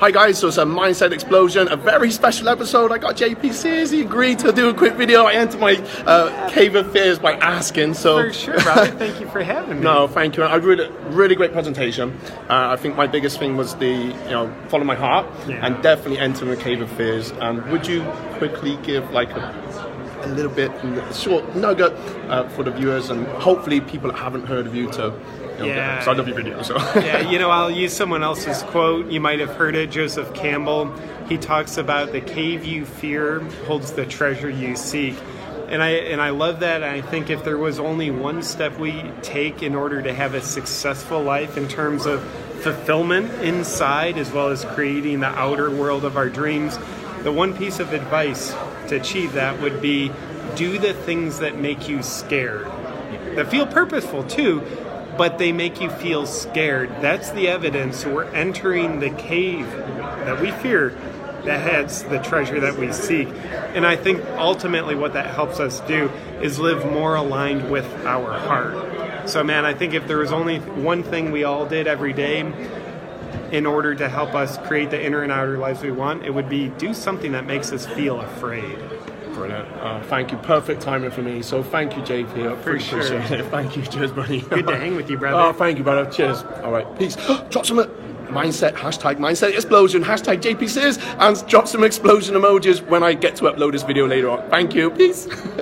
Hi guys, so it's a Mindset Explosion, a very special episode. I got JP Sears, he agreed to do a quick video. I entered my uh, cave of fears by asking, so... For sure, brother. Thank you for having me. No, thank you. I really, really great presentation. Uh, I think my biggest thing was the, you know, follow my heart Yeah. and definitely enter the cave of fears. Um, would you quickly give like a, a little bit, short nugget uh, for the viewers and hopefully people that haven't heard of you to, you know, Yeah. so I love your video, so. yeah, you know, I'll use someone else's quote. You might have heard it, Joseph Campbell. He talks about the cave you fear holds the treasure you seek. And I and I love that. I think if there was only one step we take in order to have a successful life in terms of fulfillment inside as well as creating the outer world of our dreams, the one piece of advice to achieve that would be do the things that make you scared that feel purposeful too, but they make you feel scared. That's the evidence we're entering the cave that we fear that has the treasure that we seek. And I think ultimately what that helps us do is live more aligned with our heart. So, man, I think if there was only one thing we all did every day in order to help us create the inner and outer lives we want, it would be do something that makes us feel afraid. Brilliant. Uh, thank you. Perfect timing for me. So thank you, JP. I For sure. it. Thank you. Cheers, buddy. Good to hang with you, brother. Oh, thank you, brother. Cheers. All right. Peace. drop some mindset, hashtag mindset explosion, hashtag JP Sears, and drop some explosion emojis when I get to upload this video later on. Thank you. Peace.